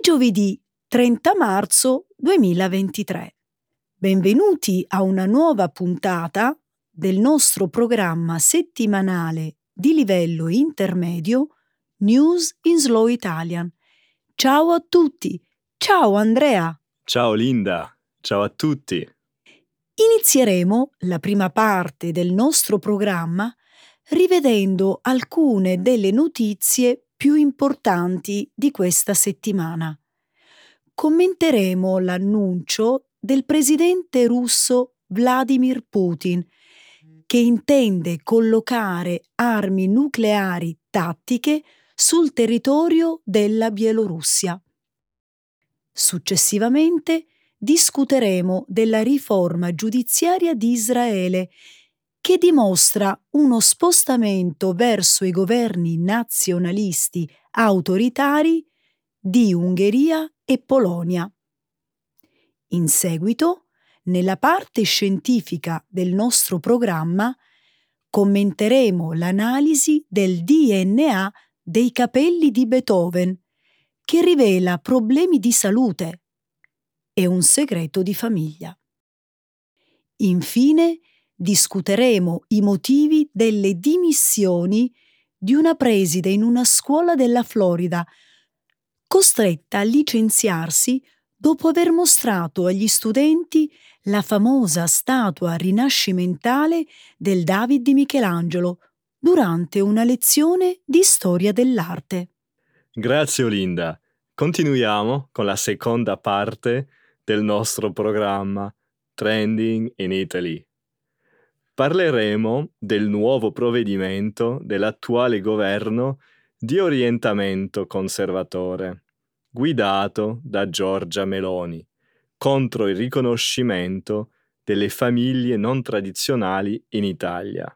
giovedì 30 marzo 2023. Benvenuti a una nuova puntata del nostro programma settimanale di livello intermedio News in Slow Italian. Ciao a tutti! Ciao Andrea! Ciao Linda! Ciao a tutti! Inizieremo la prima parte del nostro programma rivedendo alcune delle notizie più importanti di questa settimana. Commenteremo l'annuncio del presidente russo Vladimir Putin, che intende collocare armi nucleari tattiche sul territorio della Bielorussia. Successivamente discuteremo della riforma giudiziaria di Israele che dimostra uno spostamento verso i governi nazionalisti autoritari di Ungheria e Polonia. In seguito, nella parte scientifica del nostro programma, commenteremo l'analisi del DNA dei capelli di Beethoven, che rivela problemi di salute e un segreto di famiglia. Infine, discuteremo i motivi delle dimissioni di una preside in una scuola della Florida, costretta a licenziarsi dopo aver mostrato agli studenti la famosa statua rinascimentale del David di Michelangelo durante una lezione di storia dell'arte. Grazie Olinda. Continuiamo con la seconda parte del nostro programma Trending in Italy parleremo del nuovo provvedimento dell'attuale governo di orientamento conservatore, guidato da Giorgia Meloni, contro il riconoscimento delle famiglie non tradizionali in Italia.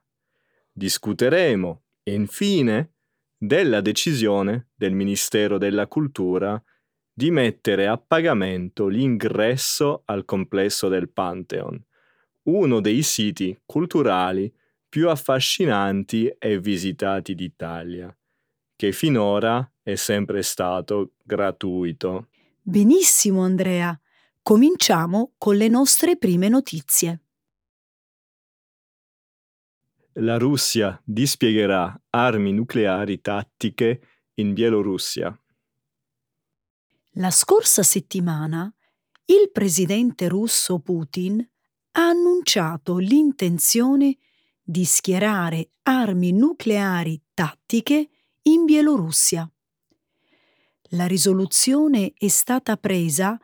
Discuteremo, infine, della decisione del Ministero della Cultura di mettere a pagamento l'ingresso al complesso del Pantheon, uno dei siti culturali più affascinanti e visitati d'Italia, che finora è sempre stato gratuito. Benissimo Andrea, cominciamo con le nostre prime notizie. La Russia dispiegherà armi nucleari tattiche in Bielorussia. La scorsa settimana il presidente russo Putin ha annunciato l'intenzione di schierare armi nucleari tattiche in Bielorussia. La risoluzione è stata presa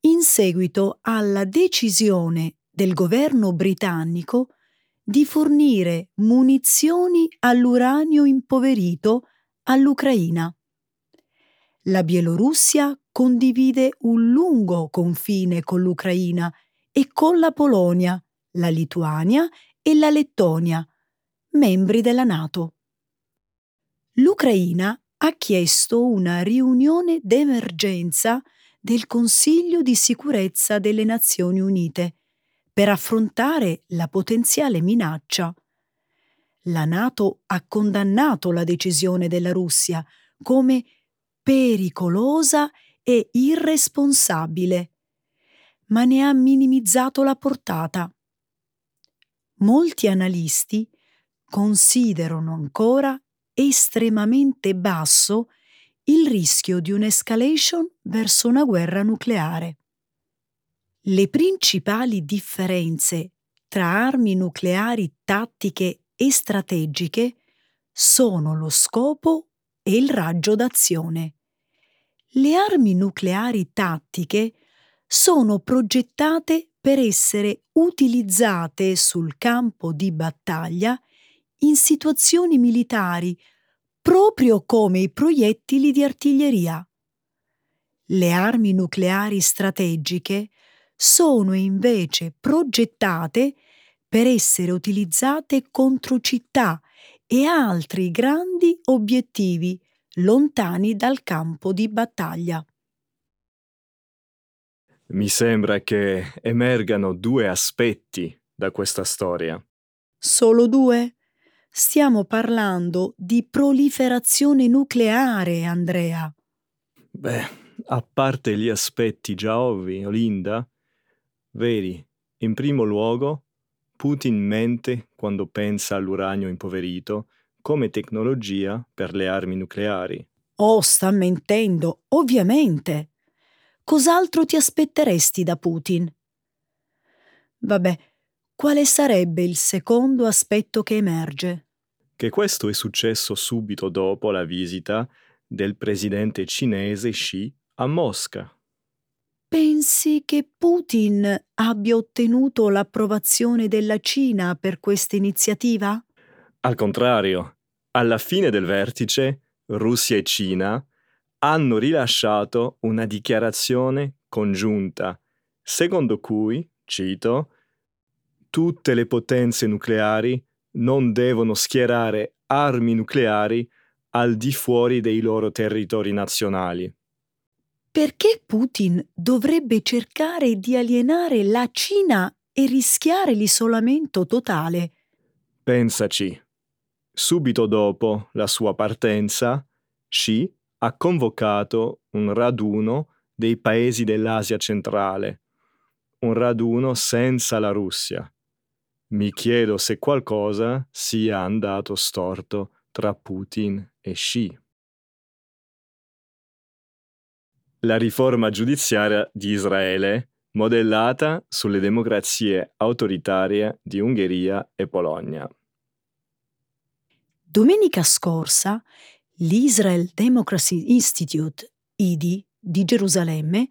in seguito alla decisione del governo britannico di fornire munizioni all'uranio impoverito all'Ucraina. La Bielorussia condivide un lungo confine con l'Ucraina e con la Polonia, la Lituania e la Lettonia, membri della Nato. L'Ucraina ha chiesto una riunione d'emergenza del Consiglio di sicurezza delle Nazioni Unite per affrontare la potenziale minaccia. La Nato ha condannato la decisione della Russia come pericolosa e irresponsabile ma ne ha minimizzato la portata. Molti analisti considerano ancora estremamente basso il rischio di un'escalation verso una guerra nucleare. Le principali differenze tra armi nucleari tattiche e strategiche sono lo scopo e il raggio d'azione. Le armi nucleari tattiche sono progettate per essere utilizzate sul campo di battaglia in situazioni militari proprio come i proiettili di artiglieria. Le armi nucleari strategiche sono invece progettate per essere utilizzate contro città e altri grandi obiettivi lontani dal campo di battaglia. Mi sembra che emergano due aspetti da questa storia. Solo due? Stiamo parlando di proliferazione nucleare, Andrea. Beh, a parte gli aspetti già ovvi, Olinda, vedi, in primo luogo, Putin mente quando pensa all'uranio impoverito come tecnologia per le armi nucleari. Oh, sta mentendo, ovviamente. Cos'altro ti aspetteresti da Putin? Vabbè, quale sarebbe il secondo aspetto che emerge? Che questo è successo subito dopo la visita del presidente cinese Xi a Mosca. Pensi che Putin abbia ottenuto l'approvazione della Cina per questa iniziativa? Al contrario, alla fine del vertice, Russia e Cina hanno rilasciato una dichiarazione congiunta, secondo cui, cito, tutte le potenze nucleari non devono schierare armi nucleari al di fuori dei loro territori nazionali. Perché Putin dovrebbe cercare di alienare la Cina e rischiare l'isolamento totale? Pensaci. Subito dopo la sua partenza, Xi ha convocato un raduno dei paesi dell'Asia centrale, un raduno senza la Russia. Mi chiedo se qualcosa sia andato storto tra Putin e Xi. La riforma giudiziaria di Israele, modellata sulle democrazie autoritarie di Ungheria e Polonia. Domenica scorsa l'Israel Democracy Institute, IDI, di Gerusalemme,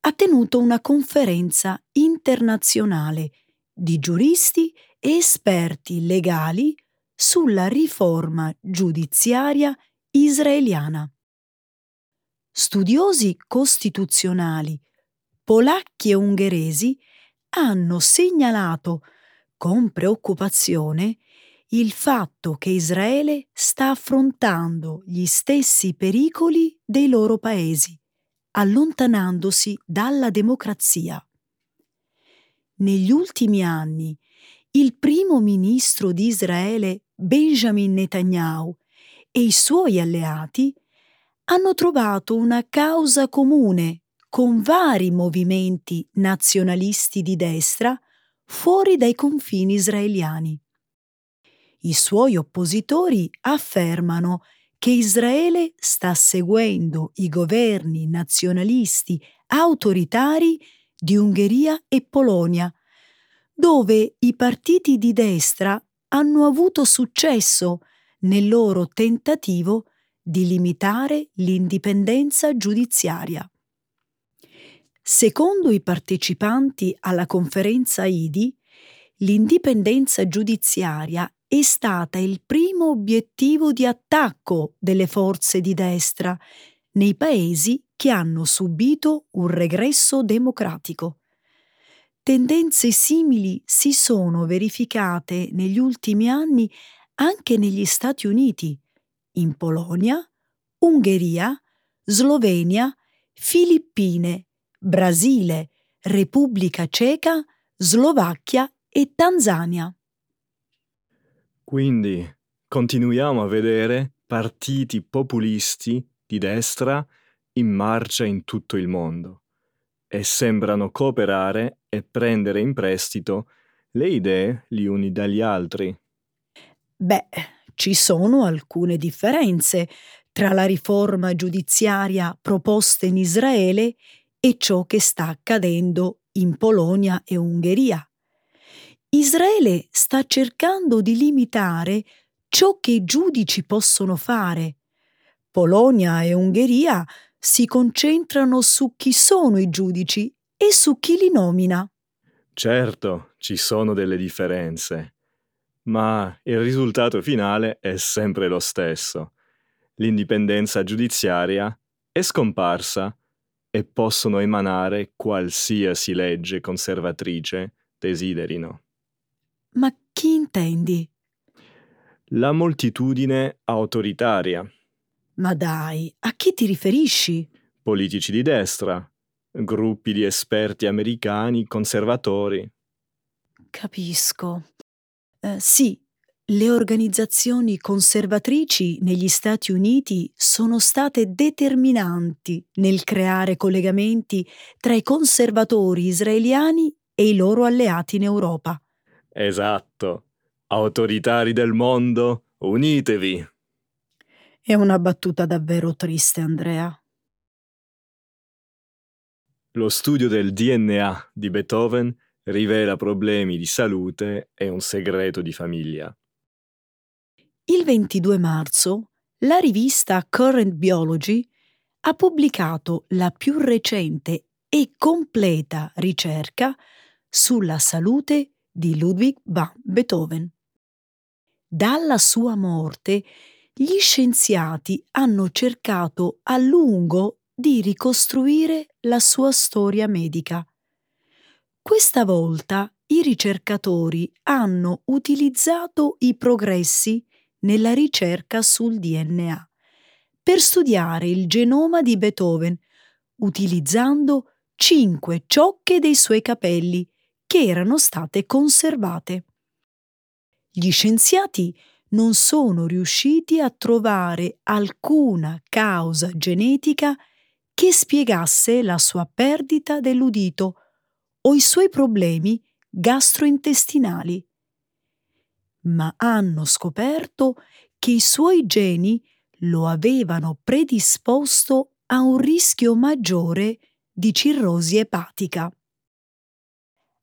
ha tenuto una conferenza internazionale di giuristi e esperti legali sulla riforma giudiziaria israeliana. Studiosi costituzionali polacchi e ungheresi hanno segnalato con preoccupazione il fatto che Israele sta affrontando gli stessi pericoli dei loro paesi, allontanandosi dalla democrazia. Negli ultimi anni, il primo ministro di Israele, Benjamin Netanyahu, e i suoi alleati hanno trovato una causa comune con vari movimenti nazionalisti di destra fuori dai confini israeliani. I suoi oppositori affermano che Israele sta seguendo i governi nazionalisti autoritari di Ungheria e Polonia, dove i partiti di destra hanno avuto successo nel loro tentativo di limitare l'indipendenza giudiziaria. Secondo i partecipanti alla conferenza IDI, l'indipendenza giudiziaria è stata il primo obiettivo di attacco delle forze di destra nei paesi che hanno subito un regresso democratico. Tendenze simili si sono verificate negli ultimi anni anche negli Stati Uniti, in Polonia, Ungheria, Slovenia, Filippine, Brasile, Repubblica Ceca, Slovacchia e Tanzania. Quindi continuiamo a vedere partiti populisti di destra in marcia in tutto il mondo e sembrano cooperare e prendere in prestito le idee gli uni dagli altri. Beh, ci sono alcune differenze tra la riforma giudiziaria proposta in Israele e ciò che sta accadendo in Polonia e Ungheria. Israele sta cercando di limitare ciò che i giudici possono fare. Polonia e Ungheria si concentrano su chi sono i giudici e su chi li nomina. Certo, ci sono delle differenze, ma il risultato finale è sempre lo stesso. L'indipendenza giudiziaria è scomparsa e possono emanare qualsiasi legge conservatrice desiderino. Ma chi intendi? La moltitudine autoritaria. Ma dai, a chi ti riferisci? Politici di destra, gruppi di esperti americani conservatori. Capisco. Eh, sì, le organizzazioni conservatrici negli Stati Uniti sono state determinanti nel creare collegamenti tra i conservatori israeliani e i loro alleati in Europa. Esatto. Autoritari del mondo, unitevi. È una battuta davvero triste, Andrea. Lo studio del DNA di Beethoven rivela problemi di salute e un segreto di famiglia. Il 22 marzo la rivista Current Biology ha pubblicato la più recente e completa ricerca sulla salute di Ludwig van Beethoven. Dalla sua morte, gli scienziati hanno cercato a lungo di ricostruire la sua storia medica. Questa volta i ricercatori hanno utilizzato i progressi nella ricerca sul DNA per studiare il genoma di Beethoven, utilizzando cinque ciocche dei suoi capelli che erano state conservate. Gli scienziati non sono riusciti a trovare alcuna causa genetica che spiegasse la sua perdita dell'udito o i suoi problemi gastrointestinali. Ma hanno scoperto che i suoi geni lo avevano predisposto a un rischio maggiore di cirrosi epatica.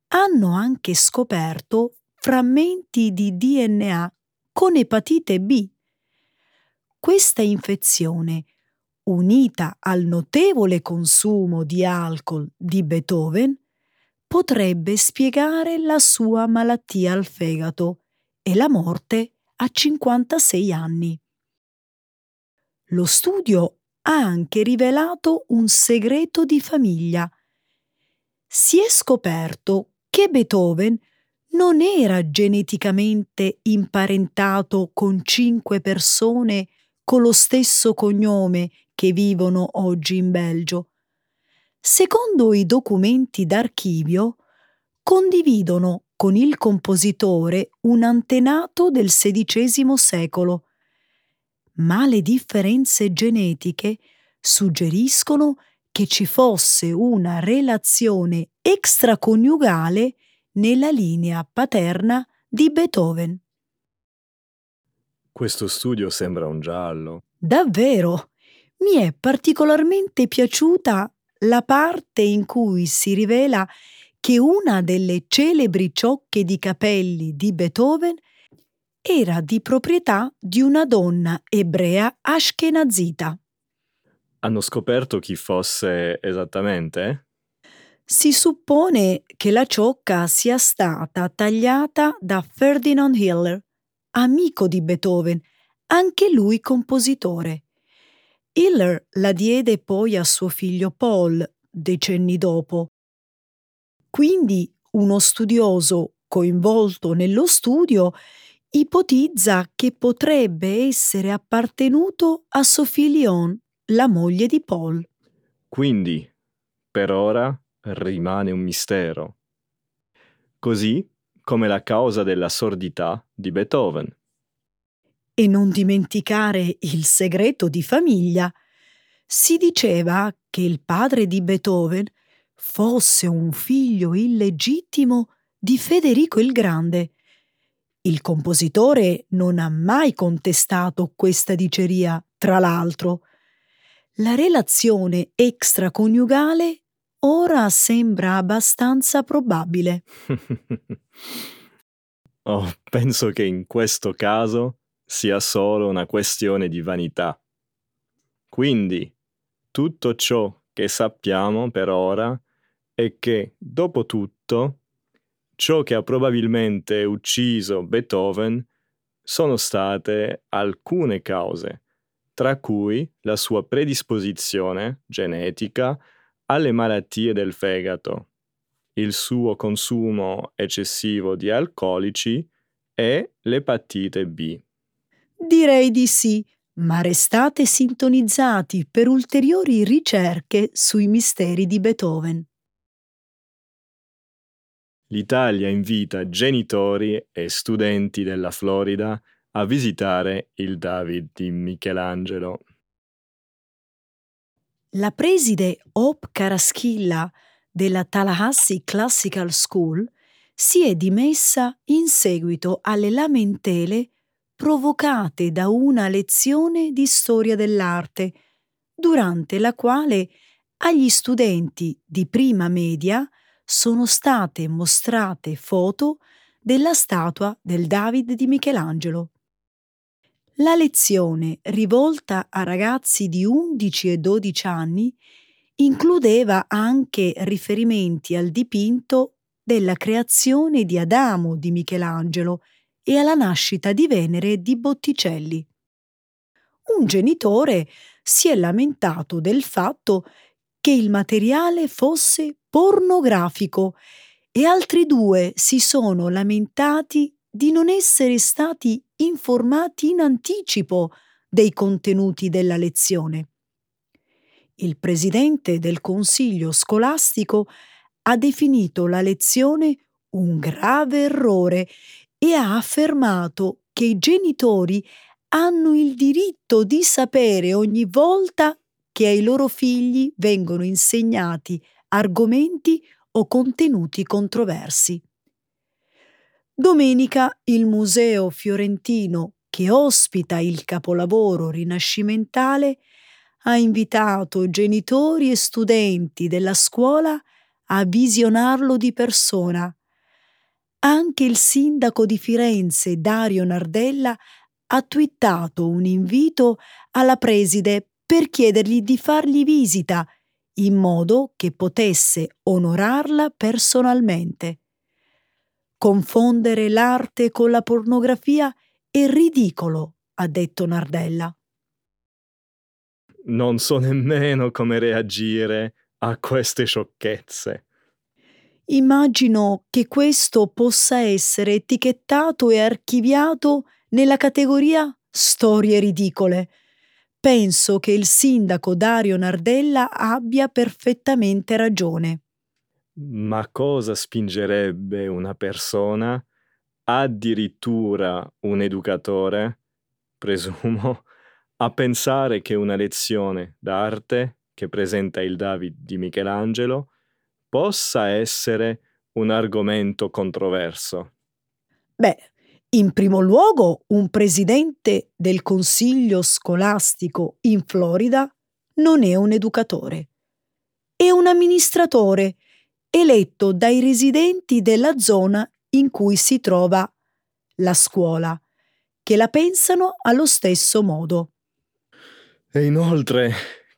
Hanno anche scoperto frammenti di DNA con epatite B. Questa infezione unita al notevole consumo di alcol di Beethoven, potrebbe spiegare la sua malattia al fegato e la morte a 56 anni. Lo studio ha anche rivelato un segreto di famiglia. Si è scoperto che Beethoven non era geneticamente imparentato con cinque persone con lo stesso cognome che vivono oggi in Belgio. Secondo i documenti d'archivio, condividono con il compositore un antenato del XVI secolo, ma le differenze genetiche suggeriscono che ci fosse una relazione extraconiugale nella linea paterna di Beethoven. Questo studio sembra un giallo. Davvero? Mi è particolarmente piaciuta la parte in cui si rivela che una delle celebri ciocche di capelli di Beethoven era di proprietà di una donna ebrea ashkenazita. Hanno scoperto chi fosse esattamente? Si suppone che la ciocca sia stata tagliata da Ferdinand Hiller, amico di Beethoven, anche lui compositore. Hiller la diede poi a suo figlio Paul decenni dopo. Quindi uno studioso coinvolto nello studio ipotizza che potrebbe essere appartenuto a Sophie Lyon, la moglie di Paul. Quindi, per ora, rimane un mistero. Così come la causa della sordità di Beethoven. E non dimenticare il segreto di famiglia. Si diceva che il padre di Beethoven fosse un figlio illegittimo di Federico il Grande. Il compositore non ha mai contestato questa diceria, tra l'altro. La relazione extraconiugale ora sembra abbastanza probabile. oh, penso che in questo caso sia solo una questione di vanità. Quindi, tutto ciò che sappiamo per ora è che, dopo tutto, ciò che ha probabilmente ucciso Beethoven sono state alcune cause, tra cui la sua predisposizione genetica alle malattie del fegato, il suo consumo eccessivo di alcolici e l'epatite B. Direi di sì, ma restate sintonizzati per ulteriori ricerche sui misteri di Beethoven. l'Italia invita genitori e studenti della Florida a visitare il David di Michelangelo. La preside Hope Caraschilla della Tallahassee Classical School si è dimessa in seguito alle lamentele provocate da una lezione di storia dell'arte, durante la quale agli studenti di prima media sono state mostrate foto della statua del David di Michelangelo. La lezione, rivolta a ragazzi di 11 e 12 anni, includeva anche riferimenti al dipinto della creazione di Adamo di Michelangelo e alla nascita di Venere di Botticelli. Un genitore si è lamentato del fatto che il materiale fosse pornografico e altri due si sono lamentati di non essere stati informati in anticipo dei contenuti della lezione. Il presidente del consiglio scolastico ha definito la lezione un grave errore e ha affermato che i genitori hanno il diritto di sapere ogni volta che ai loro figli vengono insegnati argomenti o contenuti controversi. Domenica il Museo Fiorentino, che ospita il capolavoro rinascimentale, ha invitato genitori e studenti della scuola a visionarlo di persona. Anche il sindaco di Firenze, Dario Nardella, ha twittato un invito alla preside per chiedergli di fargli visita in modo che potesse onorarla personalmente. Confondere l'arte con la pornografia è ridicolo, ha detto Nardella. Non so nemmeno come reagire a queste sciocchezze. Immagino che questo possa essere etichettato e archiviato nella categoria storie ridicole penso che il sindaco Dario Nardella abbia perfettamente ragione. Ma cosa spingerebbe una persona, addirittura un educatore, presumo, a pensare che una lezione d'arte che presenta il David di Michelangelo possa essere un argomento controverso? Beh, in primo luogo, un presidente del consiglio scolastico in Florida non è un educatore, è un amministratore eletto dai residenti della zona in cui si trova la scuola, che la pensano allo stesso modo. E inoltre,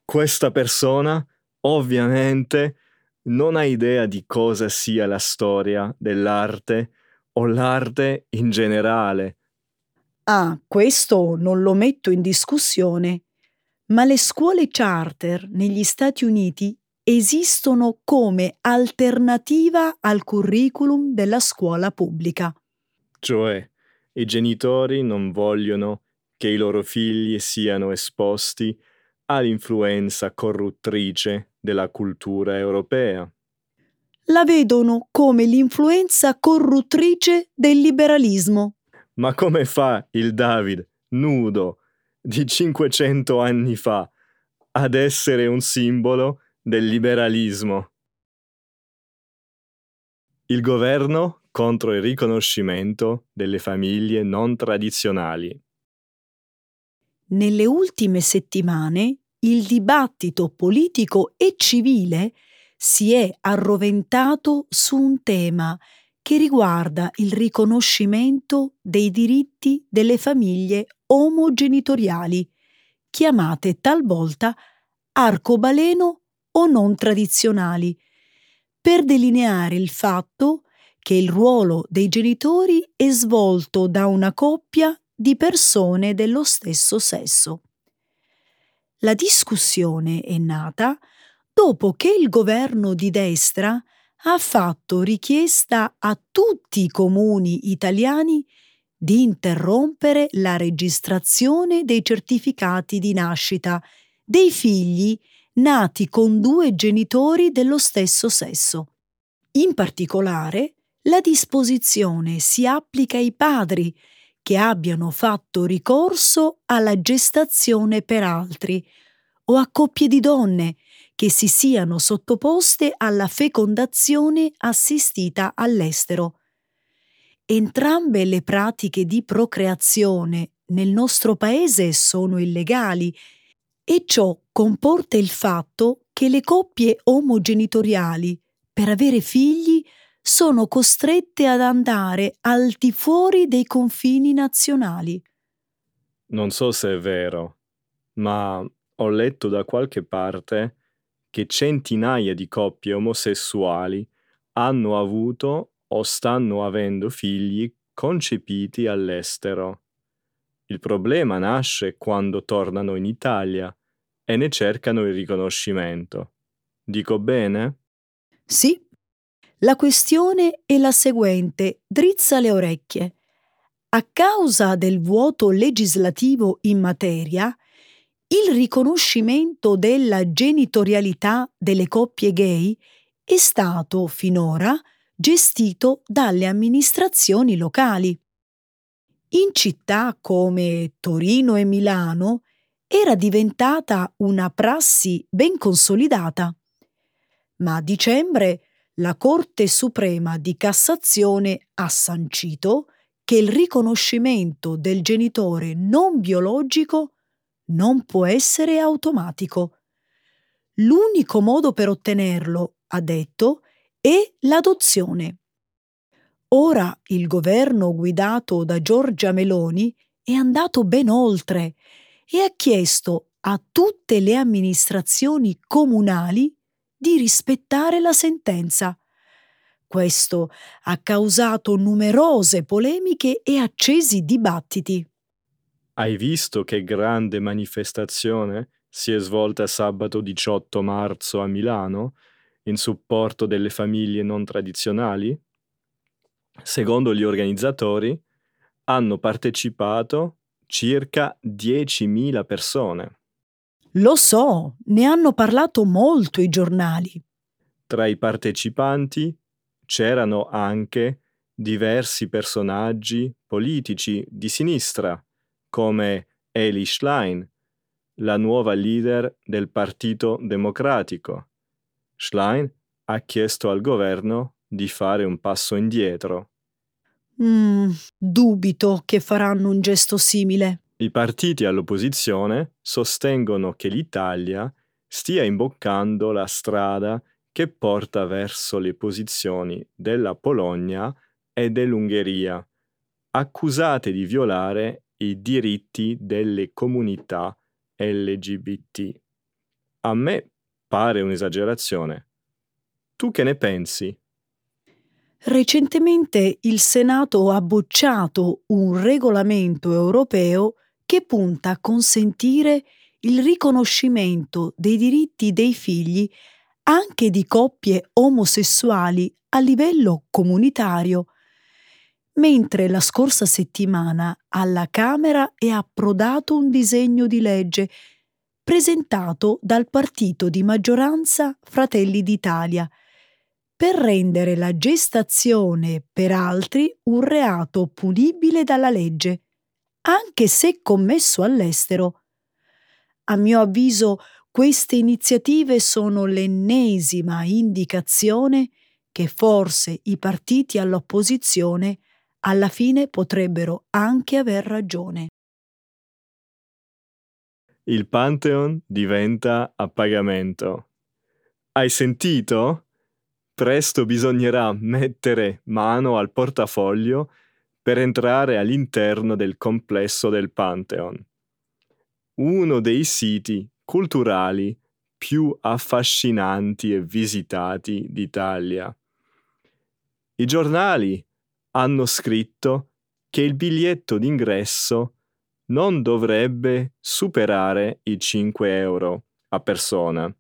questa persona ovviamente non ha idea di cosa sia la storia dell'arte o l'arte in generale. Ah, questo non lo metto in discussione, ma le scuole charter negli Stati Uniti esistono come alternativa al curriculum della scuola pubblica. Cioè, i genitori non vogliono che i loro figli siano esposti all'influenza corruttrice della cultura europea la vedono come l'influenza corruttrice del liberalismo. Ma come fa il David, nudo, di 500 anni fa, ad essere un simbolo del liberalismo? Il governo contro il riconoscimento delle famiglie non tradizionali. Nelle ultime settimane il dibattito politico e civile si è arroventato su un tema che riguarda il riconoscimento dei diritti delle famiglie omogenitoriali, chiamate talvolta arcobaleno o non tradizionali, per delineare il fatto che il ruolo dei genitori è svolto da una coppia di persone dello stesso sesso. La discussione è nata dopo che il governo di destra ha fatto richiesta a tutti i comuni italiani di interrompere la registrazione dei certificati di nascita dei figli nati con due genitori dello stesso sesso. In particolare, La disposizione si applica ai padri che abbiano fatto ricorso alla gestazione per altri o a coppie di donne che si siano sottoposte alla fecondazione assistita all'estero. Entrambe le pratiche di procreazione nel nostro paese sono illegali e ciò comporta il fatto che le coppie omogenitoriali per avere figli sono costrette ad andare al di fuori dei confini nazionali. Non so se è vero, ma ho letto da qualche parte che centinaia di coppie omosessuali hanno avuto o stanno avendo figli concepiti all'estero. Il problema nasce quando tornano in Italia e ne cercano il riconoscimento. Dico bene? Sì. La questione è la seguente, drizza le orecchie. A causa del vuoto legislativo in materia, il riconoscimento della genitorialità delle coppie gay è stato finora gestito dalle amministrazioni locali. In città come Torino e Milano era diventata una prassi ben consolidata. Ma a dicembre la Corte Suprema di Cassazione ha sancito che il riconoscimento del genitore non biologico non può essere automatico. L'unico modo per ottenerlo, ha detto, è l'adozione. Ora il governo guidato da Giorgia Meloni è andato ben oltre e ha chiesto a tutte le amministrazioni comunali di rispettare la sentenza. Questo ha causato numerose polemiche e accesi dibattiti. Hai visto che grande manifestazione si è svolta sabato 18 marzo a Milano in supporto delle famiglie non tradizionali? Secondo gli organizzatori, hanno partecipato circa 10.000 persone. Lo so, ne hanno parlato molto i giornali. Tra i partecipanti c'erano anche diversi personaggi politici di sinistra, come Eli Schlein, la nuova leader del Partito Democratico. Schlein ha chiesto al governo di fare un passo indietro. Mm, dubito che faranno un gesto simile. I partiti all'opposizione sostengono che l'Italia stia imboccando la strada che porta verso le posizioni della Polonia e dell'Ungheria, accusate di violare i diritti delle comunità LGBT. A me pare un'esagerazione. Tu che ne pensi? Recentemente il Senato ha bocciato un regolamento europeo che punta a consentire il riconoscimento dei diritti dei figli anche di coppie omosessuali a livello comunitario, mentre la scorsa settimana alla Camera è approdato un disegno di legge presentato dal partito di maggioranza Fratelli d'Italia – per rendere la gestazione per altri un reato punibile dalla legge, anche se commesso all'estero. A mio avviso queste iniziative sono l'ennesima indicazione che forse i partiti all'opposizione alla fine potrebbero anche aver ragione. Il Pantheon diventa a pagamento. Hai sentito? Presto bisognerà mettere mano al portafoglio per entrare all'interno del complesso del Pantheon, uno dei siti culturali più affascinanti e visitati d'Italia. I giornali hanno scritto che il biglietto d'ingresso non dovrebbe superare i 5 euro a persona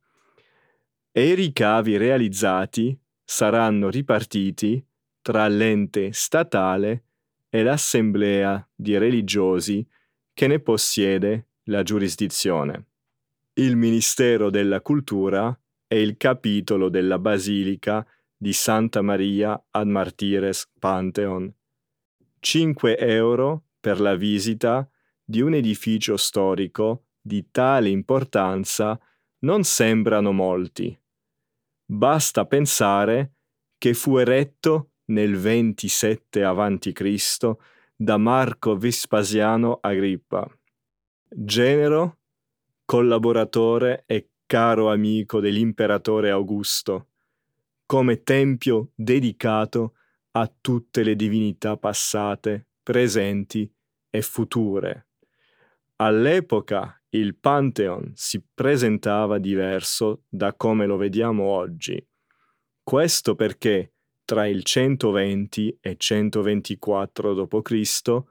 e i ricavi realizzati saranno ripartiti tra l'ente statale e l'assemblea di religiosi che ne possiede la giurisdizione. Il Ministero della Cultura e il capitolo della Basilica di Santa Maria ad Martires Pantheon. 5 euro per la visita di un edificio storico di tale importanza non sembrano molti. Basta pensare che fu eretto nel 27 a.C. da Marco Vespasiano Agrippa. Genero, collaboratore e caro amico dell'imperatore Augusto, come tempio dedicato a tutte le divinità passate, presenti e future. All'epoca il Pantheon si presentava diverso da come lo vediamo oggi. Questo perché tra il 120 e 124 d.C.,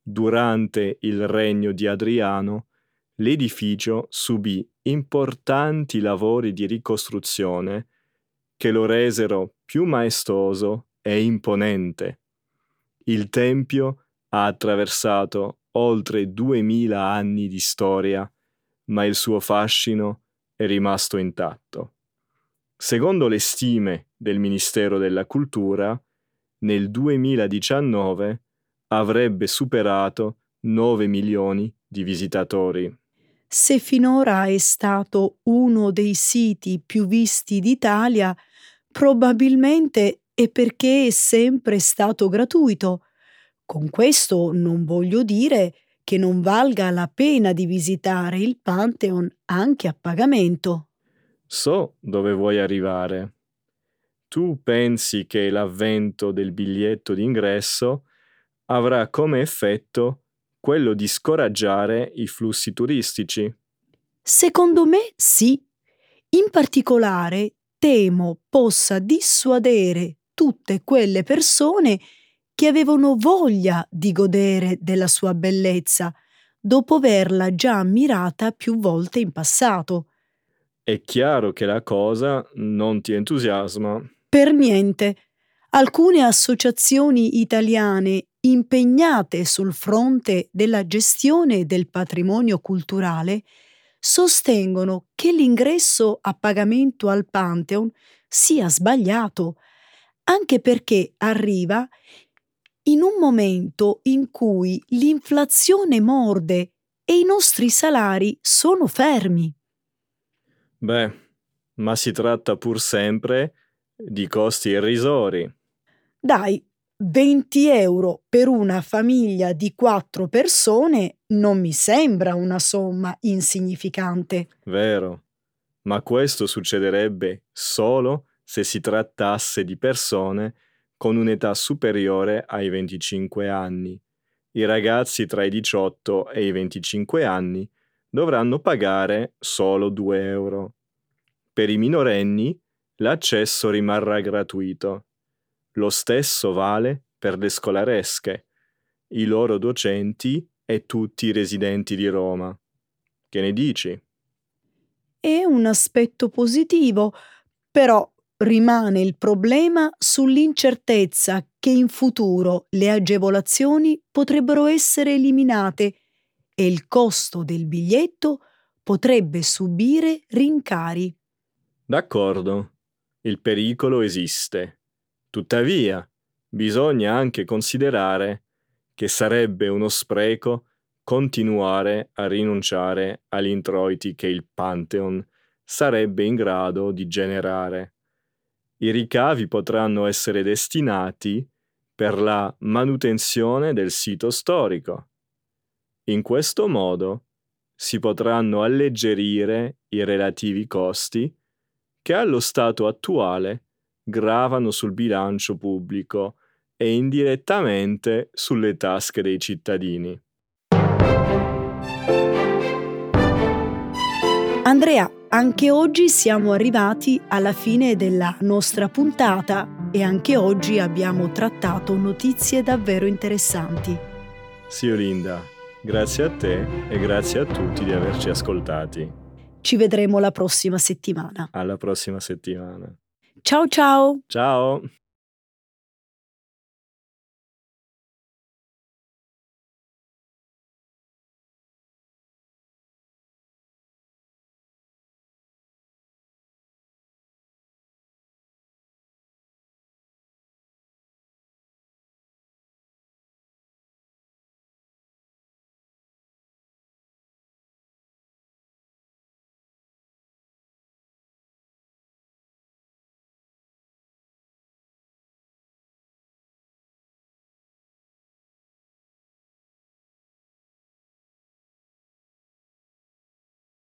durante il regno di Adriano, l'edificio subì importanti lavori di ricostruzione che lo resero più maestoso e imponente. Il Tempio ha attraversato oltre duemila anni di storia, ma il suo fascino è rimasto intatto. Secondo le stime del Ministero della Cultura, nel 2019 avrebbe superato 9 milioni di visitatori. Se finora è stato uno dei siti più visti d'Italia, probabilmente è perché è sempre stato gratuito. Con questo non voglio dire che non valga la pena di visitare il Pantheon anche a pagamento. So dove vuoi arrivare. Tu pensi che l'avvento del biglietto d'ingresso avrà come effetto quello di scoraggiare i flussi turistici? Secondo me sì. In particolare temo possa dissuadere tutte quelle persone che avevano voglia di godere della sua bellezza dopo averla già ammirata più volte in passato. È chiaro che la cosa non ti entusiasma. Per niente. Alcune associazioni italiane impegnate sul fronte della gestione del patrimonio culturale sostengono che l'ingresso a pagamento al Pantheon sia sbagliato, anche perché arriva in un momento in cui l'inflazione morde e i nostri salari sono fermi. Beh, ma si tratta pur sempre di costi irrisori. Dai, 20 euro per una famiglia di quattro persone non mi sembra una somma insignificante. Vero, ma questo succederebbe solo se si trattasse di persone con un'età superiore ai 25 anni. I ragazzi tra i 18 e i 25 anni dovranno pagare solo 2 euro. Per i minorenni l'accesso rimarrà gratuito. Lo stesso vale per le scolaresche, i loro docenti e tutti i residenti di Roma. Che ne dici? È un aspetto positivo, però rimane il problema sull'incertezza che in futuro le agevolazioni potrebbero essere eliminate e il costo del biglietto potrebbe subire rincari. D'accordo, il pericolo esiste. Tuttavia, bisogna anche considerare che sarebbe uno spreco continuare a rinunciare agli introiti che il Pantheon sarebbe in grado di generare. I ricavi potranno essere destinati per la manutenzione del sito storico. In questo modo si potranno alleggerire i relativi costi che allo stato attuale gravano sul bilancio pubblico e indirettamente sulle tasche dei cittadini. Andrea, anche oggi siamo arrivati alla fine della nostra puntata e anche oggi abbiamo trattato notizie davvero interessanti. Sì, Olinda, grazie a te e grazie a tutti di averci ascoltati. Ci vedremo la prossima settimana. Alla prossima settimana. Ciao ciao! Ciao!